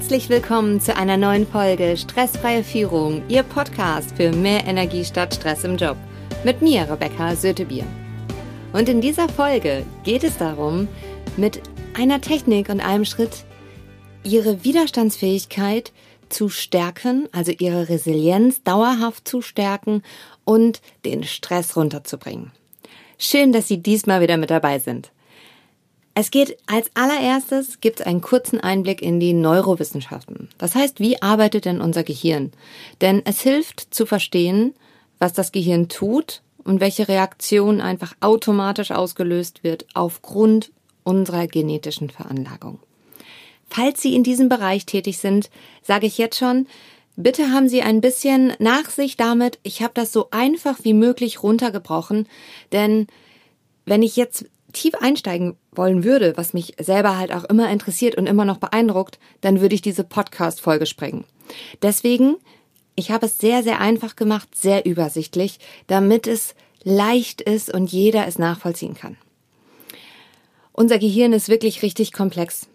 Herzlich willkommen zu einer neuen Folge Stressfreie Führung, Ihr Podcast für mehr Energie statt Stress im Job. Mit mir, Rebecca Sötebier. Und in dieser Folge geht es darum, mit einer Technik und einem Schritt Ihre Widerstandsfähigkeit zu stärken, also Ihre Resilienz dauerhaft zu stärken und den Stress runterzubringen. Schön, dass Sie diesmal wieder mit dabei sind. Es geht als allererstes, gibt es einen kurzen Einblick in die Neurowissenschaften. Das heißt, wie arbeitet denn unser Gehirn? Denn es hilft zu verstehen, was das Gehirn tut und welche Reaktion einfach automatisch ausgelöst wird aufgrund unserer genetischen Veranlagung. Falls Sie in diesem Bereich tätig sind, sage ich jetzt schon, bitte haben Sie ein bisschen Nachsicht damit. Ich habe das so einfach wie möglich runtergebrochen, denn wenn ich jetzt tief einsteigen wollen würde, was mich selber halt auch immer interessiert und immer noch beeindruckt, dann würde ich diese Podcast-Folge sprengen. Deswegen, ich habe es sehr, sehr einfach gemacht, sehr übersichtlich, damit es leicht ist und jeder es nachvollziehen kann. Unser Gehirn ist wirklich richtig komplex.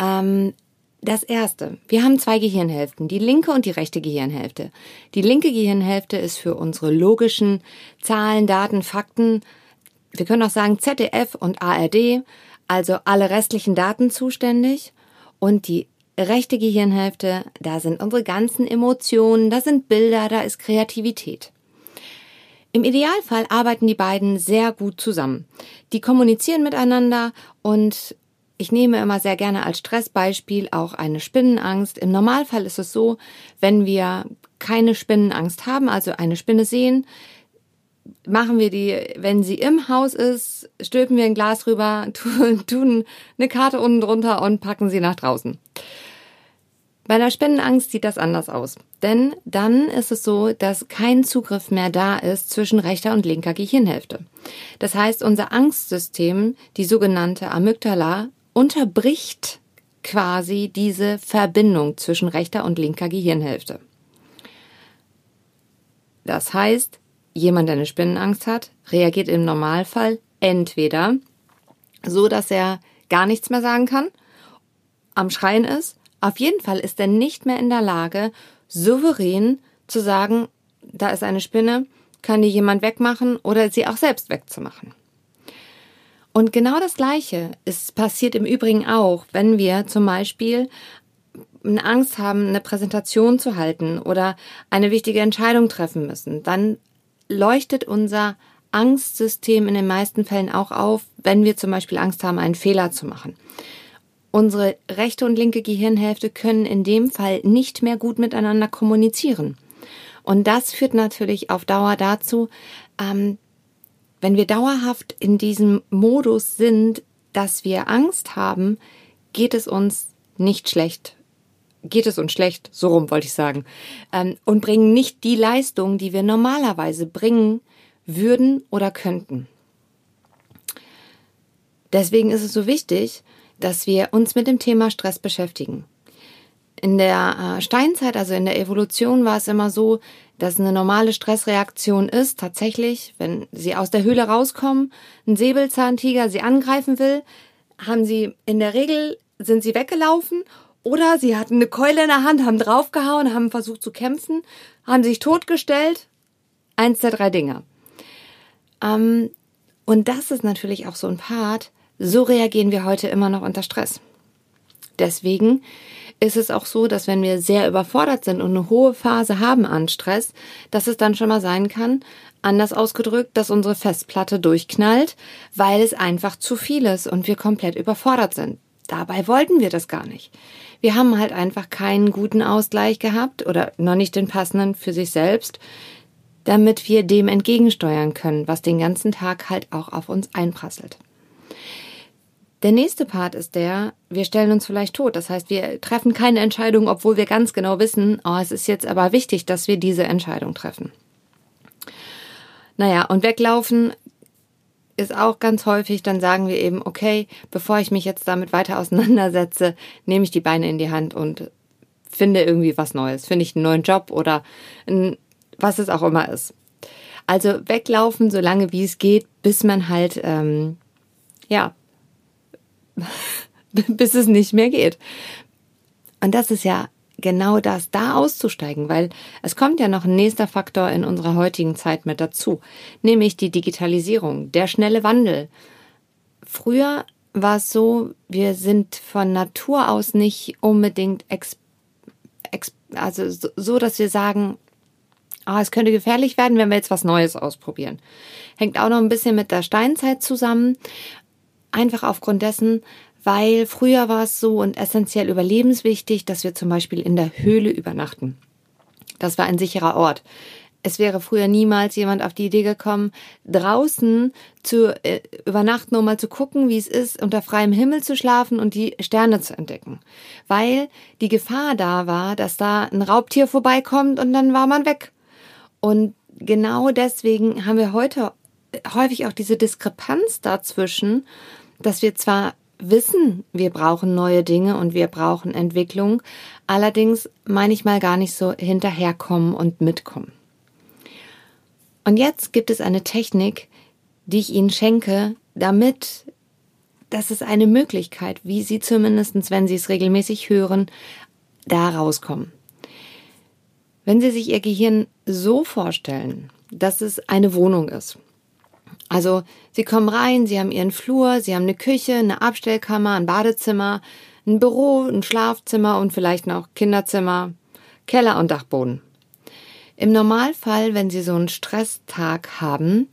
Ähm, das erste, wir haben zwei Gehirnhälften, die linke und die rechte Gehirnhälfte. Die linke Gehirnhälfte ist für unsere logischen Zahlen, Daten, Fakten, wir können auch sagen ZDF und ARD, also alle restlichen Daten zuständig. Und die rechte Gehirnhälfte, da sind unsere ganzen Emotionen, da sind Bilder, da ist Kreativität. Im Idealfall arbeiten die beiden sehr gut zusammen. Die kommunizieren miteinander und ich nehme immer sehr gerne als Stressbeispiel auch eine Spinnenangst. Im Normalfall ist es so, wenn wir keine Spinnenangst haben, also eine Spinne sehen, machen wir die, wenn sie im Haus ist, stülpen wir ein Glas rüber, tun, eine Karte unten drunter und packen sie nach draußen. Bei der Spendenangst sieht das anders aus. Denn dann ist es so, dass kein Zugriff mehr da ist zwischen rechter und linker Gehirnhälfte. Das heißt, unser Angstsystem, die sogenannte Amygdala, unterbricht quasi diese Verbindung zwischen rechter und linker Gehirnhälfte. Das heißt, jemand, der eine Spinnenangst hat, reagiert im Normalfall entweder so, dass er gar nichts mehr sagen kann, am Schreien ist. Auf jeden Fall ist er nicht mehr in der Lage, souverän zu sagen, da ist eine Spinne, kann die jemand wegmachen oder sie auch selbst wegzumachen. Und genau das Gleiche ist passiert im Übrigen auch, wenn wir zum Beispiel eine Angst haben, eine Präsentation zu halten oder eine wichtige Entscheidung treffen müssen. Dann leuchtet unser Angstsystem in den meisten Fällen auch auf, wenn wir zum Beispiel Angst haben, einen Fehler zu machen. Unsere rechte und linke Gehirnhälfte können in dem Fall nicht mehr gut miteinander kommunizieren. Und das führt natürlich auf Dauer dazu, ähm, wenn wir dauerhaft in diesem Modus sind, dass wir Angst haben, geht es uns nicht schlecht geht es uns schlecht, so rum wollte ich sagen, ähm, und bringen nicht die Leistung, die wir normalerweise bringen würden oder könnten. Deswegen ist es so wichtig, dass wir uns mit dem Thema Stress beschäftigen. In der äh, Steinzeit, also in der Evolution, war es immer so, dass eine normale Stressreaktion ist, tatsächlich, wenn sie aus der Höhle rauskommen, ein Säbelzahntiger sie angreifen will, haben sie in der Regel sind sie weggelaufen oder sie hatten eine Keule in der Hand, haben draufgehauen, haben versucht zu kämpfen, haben sich totgestellt. Eins der drei Dinge. Ähm, und das ist natürlich auch so ein Part. So reagieren wir heute immer noch unter Stress. Deswegen ist es auch so, dass wenn wir sehr überfordert sind und eine hohe Phase haben an Stress, dass es dann schon mal sein kann, anders ausgedrückt, dass unsere Festplatte durchknallt, weil es einfach zu viel ist und wir komplett überfordert sind. Dabei wollten wir das gar nicht. Wir haben halt einfach keinen guten Ausgleich gehabt oder noch nicht den passenden für sich selbst, damit wir dem entgegensteuern können, was den ganzen Tag halt auch auf uns einprasselt. Der nächste Part ist der, wir stellen uns vielleicht tot. Das heißt, wir treffen keine Entscheidung, obwohl wir ganz genau wissen, oh, es ist jetzt aber wichtig, dass wir diese Entscheidung treffen. Naja, und weglaufen ist auch ganz häufig, dann sagen wir eben, okay, bevor ich mich jetzt damit weiter auseinandersetze, nehme ich die Beine in die Hand und finde irgendwie was Neues. Finde ich einen neuen Job oder ein, was es auch immer ist. Also weglaufen, so lange wie es geht, bis man halt, ähm, ja, bis es nicht mehr geht. Und das ist ja genau das, da auszusteigen, weil es kommt ja noch ein nächster Faktor in unserer heutigen Zeit mit dazu, nämlich die Digitalisierung, der schnelle Wandel. Früher war es so, wir sind von Natur aus nicht unbedingt ex, ex, also so, dass wir sagen, ah, es könnte gefährlich werden, wenn wir jetzt was Neues ausprobieren. Hängt auch noch ein bisschen mit der Steinzeit zusammen. Einfach aufgrund dessen, weil früher war es so und essentiell überlebenswichtig, dass wir zum Beispiel in der Höhle übernachten. Das war ein sicherer Ort. Es wäre früher niemals jemand auf die Idee gekommen, draußen zu äh, übernachten, um mal zu gucken, wie es ist, unter freiem Himmel zu schlafen und die Sterne zu entdecken. Weil die Gefahr da war, dass da ein Raubtier vorbeikommt und dann war man weg. Und genau deswegen haben wir heute häufig auch diese Diskrepanz dazwischen, dass wir zwar wissen, wir brauchen neue Dinge und wir brauchen Entwicklung, allerdings meine ich mal gar nicht so hinterherkommen und mitkommen. Und jetzt gibt es eine Technik, die ich Ihnen schenke, damit das ist eine Möglichkeit, wie Sie zumindest, wenn Sie es regelmäßig hören, da rauskommen. Wenn Sie sich Ihr Gehirn so vorstellen, dass es eine Wohnung ist. Also Sie kommen rein, Sie haben Ihren Flur, Sie haben eine Küche, eine Abstellkammer, ein Badezimmer, ein Büro, ein Schlafzimmer und vielleicht noch Kinderzimmer, Keller und Dachboden. Im Normalfall, wenn Sie so einen Stresstag haben,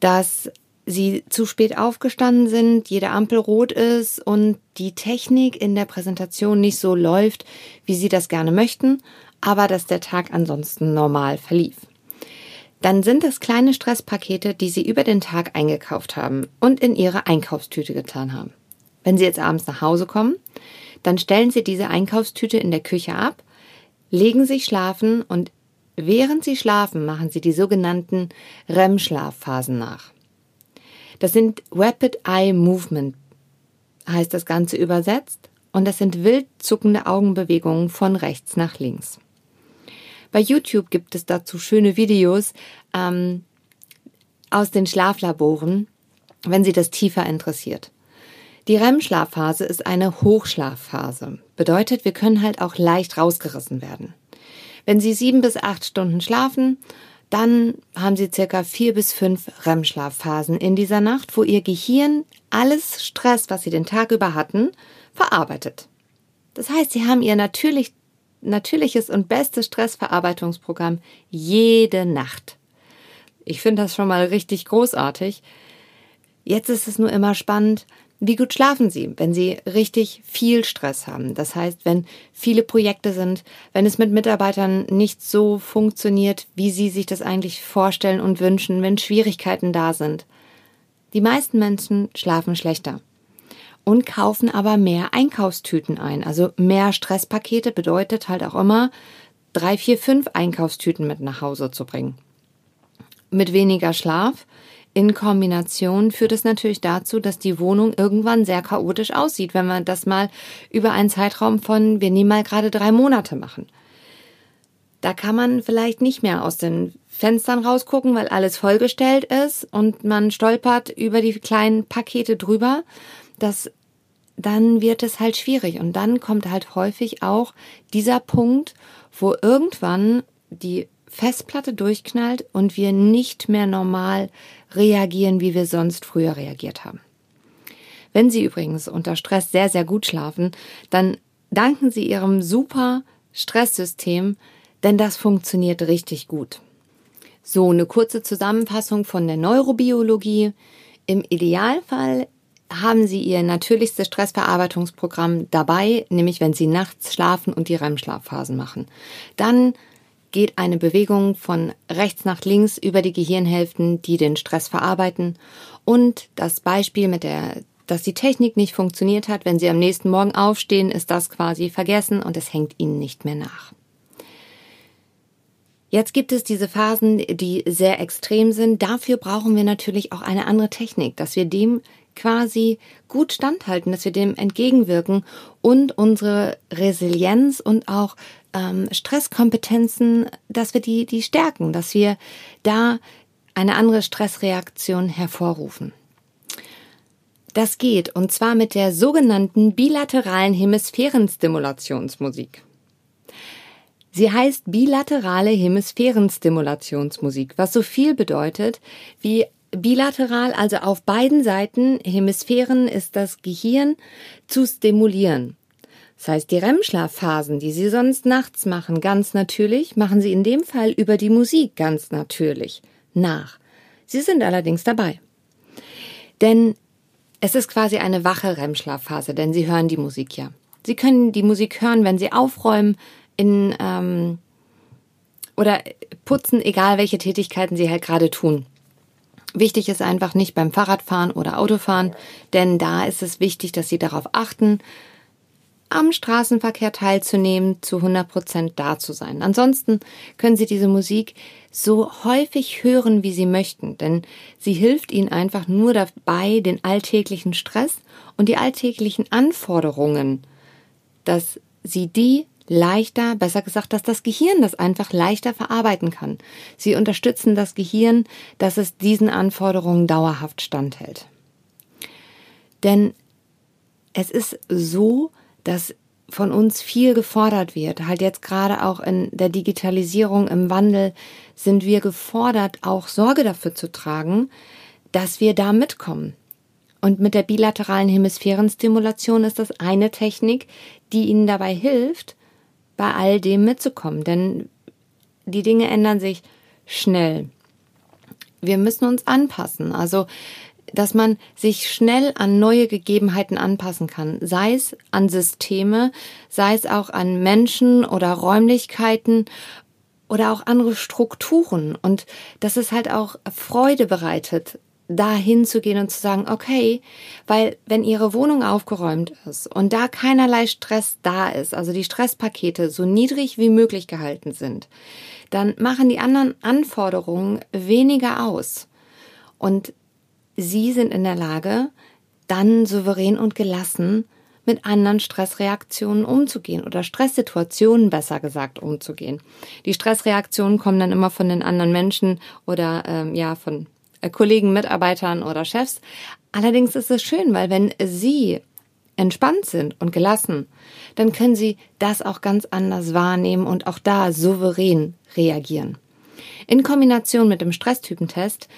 dass Sie zu spät aufgestanden sind, jede Ampel rot ist und die Technik in der Präsentation nicht so läuft, wie Sie das gerne möchten, aber dass der Tag ansonsten normal verlief. Dann sind es kleine Stresspakete, die Sie über den Tag eingekauft haben und in Ihre Einkaufstüte getan haben. Wenn Sie jetzt abends nach Hause kommen, dann stellen Sie diese Einkaufstüte in der Küche ab, legen sich schlafen und Während Sie schlafen, machen Sie die sogenannten REM-Schlafphasen nach. Das sind Rapid Eye Movement, heißt das Ganze übersetzt, und das sind wild zuckende Augenbewegungen von rechts nach links. Bei YouTube gibt es dazu schöne Videos ähm, aus den Schlaflaboren, wenn Sie das tiefer interessiert. Die REM-Schlafphase ist eine Hochschlafphase. Bedeutet, wir können halt auch leicht rausgerissen werden. Wenn Sie sieben bis acht Stunden schlafen, dann haben Sie circa vier bis fünf REM-Schlafphasen in dieser Nacht, wo Ihr Gehirn alles Stress, was Sie den Tag über hatten, verarbeitet. Das heißt, Sie haben Ihr natürlich, natürliches und bestes Stressverarbeitungsprogramm jede Nacht. Ich finde das schon mal richtig großartig. Jetzt ist es nur immer spannend, wie gut schlafen Sie, wenn Sie richtig viel Stress haben? Das heißt, wenn viele Projekte sind, wenn es mit Mitarbeitern nicht so funktioniert, wie Sie sich das eigentlich vorstellen und wünschen, wenn Schwierigkeiten da sind. Die meisten Menschen schlafen schlechter und kaufen aber mehr Einkaufstüten ein. Also mehr Stresspakete bedeutet halt auch immer, drei, vier, fünf Einkaufstüten mit nach Hause zu bringen. Mit weniger Schlaf in Kombination führt es natürlich dazu, dass die Wohnung irgendwann sehr chaotisch aussieht, wenn wir das mal über einen Zeitraum von, wir nehmen mal gerade drei Monate machen. Da kann man vielleicht nicht mehr aus den Fenstern rausgucken, weil alles vollgestellt ist und man stolpert über die kleinen Pakete drüber. Das, dann wird es halt schwierig und dann kommt halt häufig auch dieser Punkt, wo irgendwann die Festplatte durchknallt und wir nicht mehr normal reagieren, wie wir sonst früher reagiert haben. Wenn Sie übrigens unter Stress sehr, sehr gut schlafen, dann danken Sie Ihrem super Stresssystem, denn das funktioniert richtig gut. So, eine kurze Zusammenfassung von der Neurobiologie. Im Idealfall haben Sie Ihr natürlichstes Stressverarbeitungsprogramm dabei, nämlich wenn Sie nachts schlafen und die REM-Schlafphasen machen. Dann geht eine Bewegung von rechts nach links über die Gehirnhälften, die den Stress verarbeiten. Und das Beispiel mit der, dass die Technik nicht funktioniert hat, wenn Sie am nächsten Morgen aufstehen, ist das quasi vergessen und es hängt Ihnen nicht mehr nach. Jetzt gibt es diese Phasen, die sehr extrem sind. Dafür brauchen wir natürlich auch eine andere Technik, dass wir dem quasi gut standhalten, dass wir dem entgegenwirken und unsere Resilienz und auch ähm, Stresskompetenzen, dass wir die, die stärken, dass wir da eine andere Stressreaktion hervorrufen. Das geht, und zwar mit der sogenannten bilateralen Hemisphärenstimulationsmusik. Sie heißt bilaterale Hemisphärenstimulationsmusik, was so viel bedeutet wie bilateral, also auf beiden Seiten Hemisphären ist das Gehirn zu stimulieren. Das heißt, die REM-Schlafphasen, die Sie sonst nachts machen, ganz natürlich, machen Sie in dem Fall über die Musik ganz natürlich nach. Sie sind allerdings dabei. Denn es ist quasi eine wache REM-Schlafphase, denn Sie hören die Musik ja. Sie können die Musik hören, wenn Sie aufräumen, in ähm, oder putzen, egal welche Tätigkeiten sie halt gerade tun. Wichtig ist einfach nicht beim Fahrradfahren oder Autofahren, denn da ist es wichtig, dass Sie darauf achten, am Straßenverkehr teilzunehmen, zu 100 Prozent da zu sein. Ansonsten können Sie diese Musik so häufig hören, wie Sie möchten, denn sie hilft Ihnen einfach nur dabei, den alltäglichen Stress und die alltäglichen Anforderungen, dass Sie die leichter, besser gesagt, dass das Gehirn das einfach leichter verarbeiten kann. Sie unterstützen das Gehirn, dass es diesen Anforderungen dauerhaft standhält. Denn es ist so, dass von uns viel gefordert wird. Halt jetzt gerade auch in der Digitalisierung, im Wandel sind wir gefordert, auch Sorge dafür zu tragen, dass wir da mitkommen. Und mit der bilateralen Hemisphärenstimulation ist das eine Technik, die Ihnen dabei hilft, bei all dem mitzukommen, denn die Dinge ändern sich schnell. Wir müssen uns anpassen, also dass man sich schnell an neue Gegebenheiten anpassen kann, sei es an Systeme, sei es auch an Menschen oder Räumlichkeiten oder auch andere Strukturen. Und dass es halt auch Freude bereitet, da hinzugehen und zu sagen, okay, weil wenn ihre Wohnung aufgeräumt ist und da keinerlei Stress da ist, also die Stresspakete so niedrig wie möglich gehalten sind, dann machen die anderen Anforderungen weniger aus. Und sie sind in der Lage, dann souverän und gelassen mit anderen Stressreaktionen umzugehen oder Stresssituationen besser gesagt umzugehen. Die Stressreaktionen kommen dann immer von den anderen Menschen oder ähm, ja von Kollegen, Mitarbeitern oder Chefs. Allerdings ist es schön, weil wenn Sie entspannt sind und gelassen, dann können Sie das auch ganz anders wahrnehmen und auch da souverän reagieren. In Kombination mit dem Stresstypentest,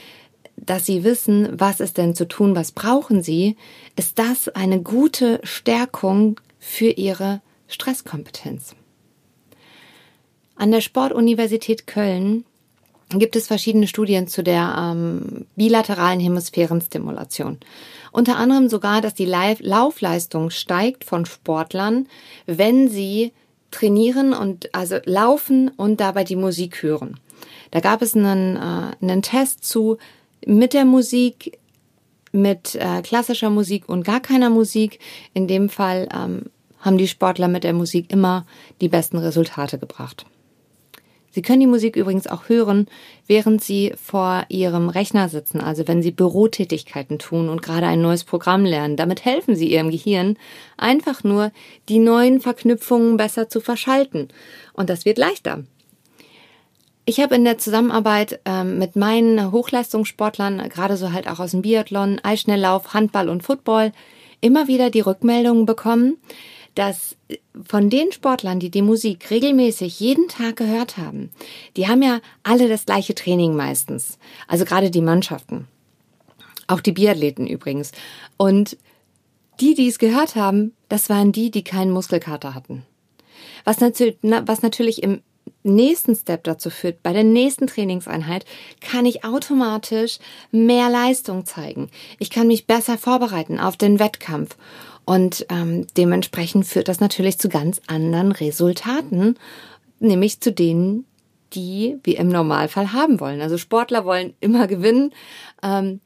dass Sie wissen, was ist denn zu tun, was brauchen Sie, ist das eine gute Stärkung für Ihre Stresskompetenz. An der Sportuniversität Köln gibt es verschiedene Studien zu der ähm, bilateralen Hemisphärenstimulation. Unter anderem sogar, dass die Laufleistung steigt von Sportlern, wenn sie trainieren und also laufen und dabei die Musik hören. Da gab es einen, äh, einen Test zu mit der Musik, mit äh, klassischer Musik und gar keiner Musik. In dem Fall ähm, haben die Sportler mit der Musik immer die besten Resultate gebracht. Sie können die Musik übrigens auch hören, während Sie vor Ihrem Rechner sitzen, also wenn Sie Bürotätigkeiten tun und gerade ein neues Programm lernen. Damit helfen Sie Ihrem Gehirn einfach nur, die neuen Verknüpfungen besser zu verschalten. Und das wird leichter. Ich habe in der Zusammenarbeit ähm, mit meinen Hochleistungssportlern, gerade so halt auch aus dem Biathlon, Eisschnelllauf, Handball und Football, immer wieder die Rückmeldungen bekommen, dass von den Sportlern, die die Musik regelmäßig jeden Tag gehört haben, die haben ja alle das gleiche Training meistens. Also gerade die Mannschaften. Auch die Biathleten übrigens. Und die, die es gehört haben, das waren die, die keinen Muskelkater hatten. Was natürlich, was natürlich im nächsten Step dazu führt, bei der nächsten Trainingseinheit kann ich automatisch mehr Leistung zeigen. Ich kann mich besser vorbereiten auf den Wettkampf. Und ähm, dementsprechend führt das natürlich zu ganz anderen Resultaten, nämlich zu denen, die wir im Normalfall haben wollen. Also Sportler wollen immer gewinnen. Ähm,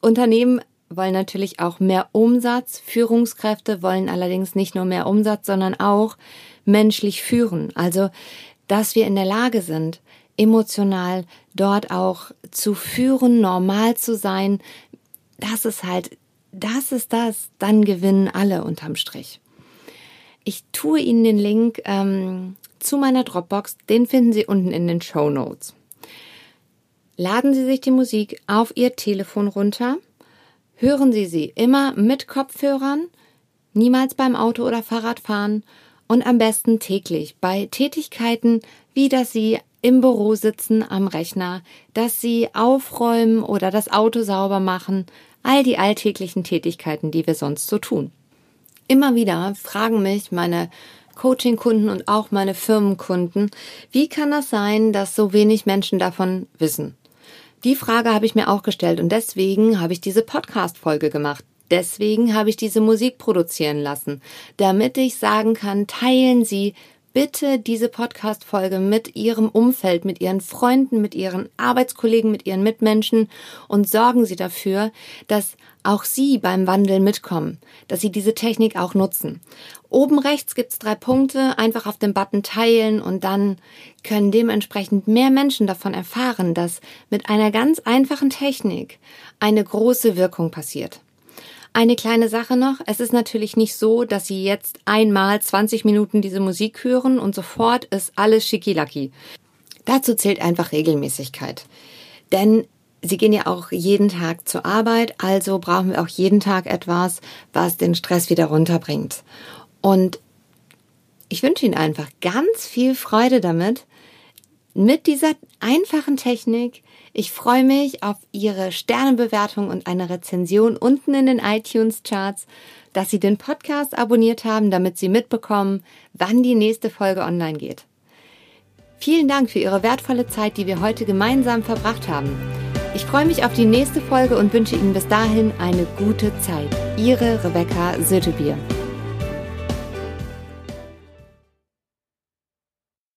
Unternehmen wollen natürlich auch mehr Umsatz. Führungskräfte wollen allerdings nicht nur mehr Umsatz, sondern auch menschlich führen. Also, dass wir in der Lage sind, emotional dort auch zu führen, normal zu sein, das ist halt das ist das, dann gewinnen alle unterm Strich. Ich tue Ihnen den Link ähm, zu meiner Dropbox, den finden Sie unten in den Show Notes. Laden Sie sich die Musik auf Ihr Telefon runter, hören Sie sie immer mit Kopfhörern, niemals beim Auto- oder Fahrradfahren und am besten täglich bei Tätigkeiten, wie dass Sie im Büro sitzen am Rechner, dass Sie aufräumen oder das Auto sauber machen, all die alltäglichen Tätigkeiten, die wir sonst so tun. Immer wieder fragen mich meine Coaching-Kunden und auch meine Firmenkunden, wie kann das sein, dass so wenig Menschen davon wissen? Die Frage habe ich mir auch gestellt und deswegen habe ich diese Podcast-Folge gemacht. Deswegen habe ich diese Musik produzieren lassen, damit ich sagen kann, teilen Sie bitte diese Podcast-Folge mit Ihrem Umfeld, mit Ihren Freunden, mit Ihren Arbeitskollegen, mit Ihren Mitmenschen und sorgen Sie dafür, dass auch Sie beim Wandel mitkommen, dass Sie diese Technik auch nutzen. Oben rechts gibt's drei Punkte, einfach auf dem Button teilen und dann können dementsprechend mehr Menschen davon erfahren, dass mit einer ganz einfachen Technik eine große Wirkung passiert. Eine kleine Sache noch. Es ist natürlich nicht so, dass Sie jetzt einmal 20 Minuten diese Musik hören und sofort ist alles schickilacki. Dazu zählt einfach Regelmäßigkeit. Denn Sie gehen ja auch jeden Tag zur Arbeit, also brauchen wir auch jeden Tag etwas, was den Stress wieder runterbringt. Und ich wünsche Ihnen einfach ganz viel Freude damit, mit dieser einfachen Technik. Ich freue mich auf Ihre Sternebewertung und eine Rezension unten in den iTunes-Charts, dass Sie den Podcast abonniert haben, damit Sie mitbekommen, wann die nächste Folge online geht. Vielen Dank für Ihre wertvolle Zeit, die wir heute gemeinsam verbracht haben. Ich freue mich auf die nächste Folge und wünsche Ihnen bis dahin eine gute Zeit. Ihre Rebecca Sötebier.